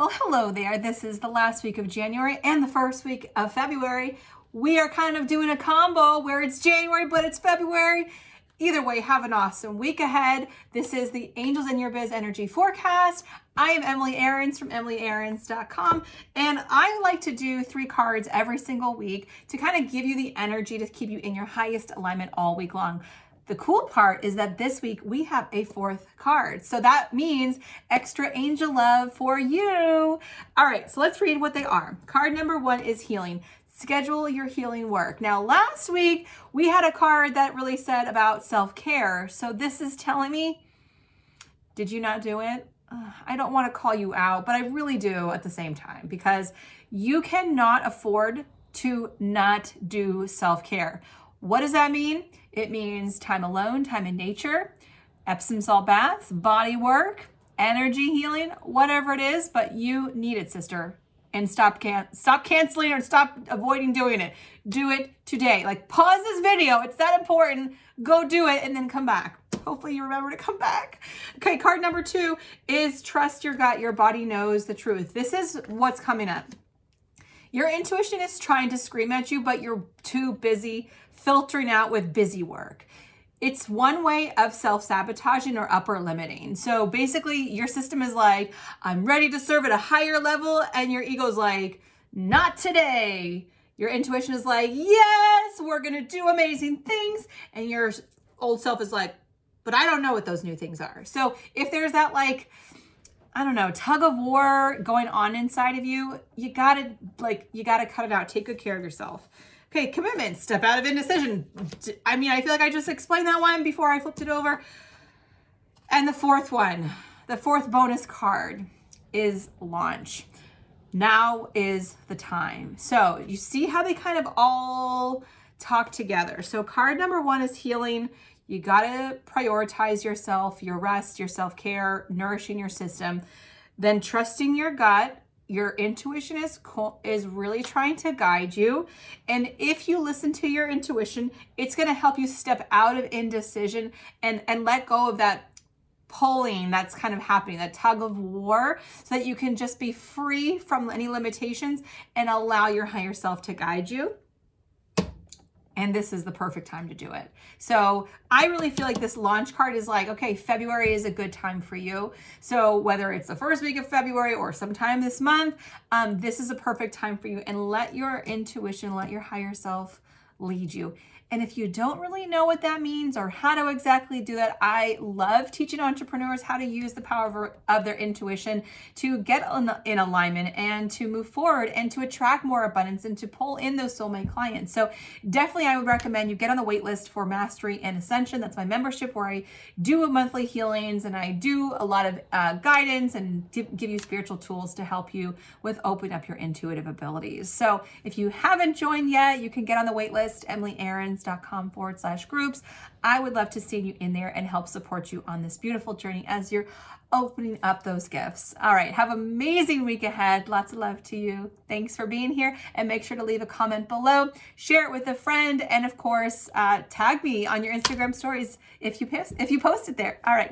Well, hello there. This is the last week of January and the first week of February. We are kind of doing a combo where it's January, but it's February. Either way, have an awesome week ahead. This is the Angels in Your Biz Energy Forecast. I am Emily Aarons from EmilyAarons.com, and I like to do three cards every single week to kind of give you the energy to keep you in your highest alignment all week long. The cool part is that this week we have a fourth card. So that means extra angel love for you. All right, so let's read what they are. Card number one is healing. Schedule your healing work. Now, last week we had a card that really said about self care. So this is telling me, did you not do it? I don't want to call you out, but I really do at the same time because you cannot afford to not do self care. What does that mean? It means time alone, time in nature, Epsom salt baths, body work, energy healing, whatever it is, but you need it, sister. And stop can stop canceling or stop avoiding doing it. Do it today. Like pause this video. It's that important. Go do it and then come back. Hopefully you remember to come back. Okay, card number two is trust your gut. Your body knows the truth. This is what's coming up. Your intuition is trying to scream at you, but you're too busy filtering out with busy work. It's one way of self sabotaging or upper limiting. So basically, your system is like, I'm ready to serve at a higher level, and your ego's like, not today. Your intuition is like, yes, we're gonna do amazing things. And your old self is like, but I don't know what those new things are. So if there's that like, I don't know, tug of war going on inside of you, you gotta like you gotta cut it out. Take good care of yourself. Okay, commitment, step out of indecision. I mean, I feel like I just explained that one before I flipped it over. And the fourth one, the fourth bonus card is launch. Now is the time. So you see how they kind of all talk together. So card number one is healing. You got to prioritize yourself, your rest, your self care, nourishing your system. Then trusting your gut. Your intuition is is really trying to guide you, and if you listen to your intuition, it's going to help you step out of indecision and and let go of that pulling that's kind of happening, that tug of war, so that you can just be free from any limitations and allow your higher self to guide you and this is the perfect time to do it. So I really feel like this launch card is like, okay, February is a good time for you. So whether it's the first week of February or sometime this month, um, this is a perfect time for you. And let your intuition, let your higher self lead you. And if you don't really know what that means or how to exactly do that, I love teaching entrepreneurs how to use the power of their intuition to get in alignment and to move forward and to attract more abundance and to pull in those soulmate clients. So, definitely, I would recommend you get on the wait list for Mastery and Ascension. That's my membership where I do monthly healings and I do a lot of uh, guidance and give you spiritual tools to help you with opening up your intuitive abilities. So, if you haven't joined yet, you can get on the wait list, Emily Aarons com forward slash groups. I would love to see you in there and help support you on this beautiful journey as you're opening up those gifts. All right, have an amazing week ahead. Lots of love to you. Thanks for being here, and make sure to leave a comment below, share it with a friend, and of course, uh, tag me on your Instagram stories if you post if you post it there. All right,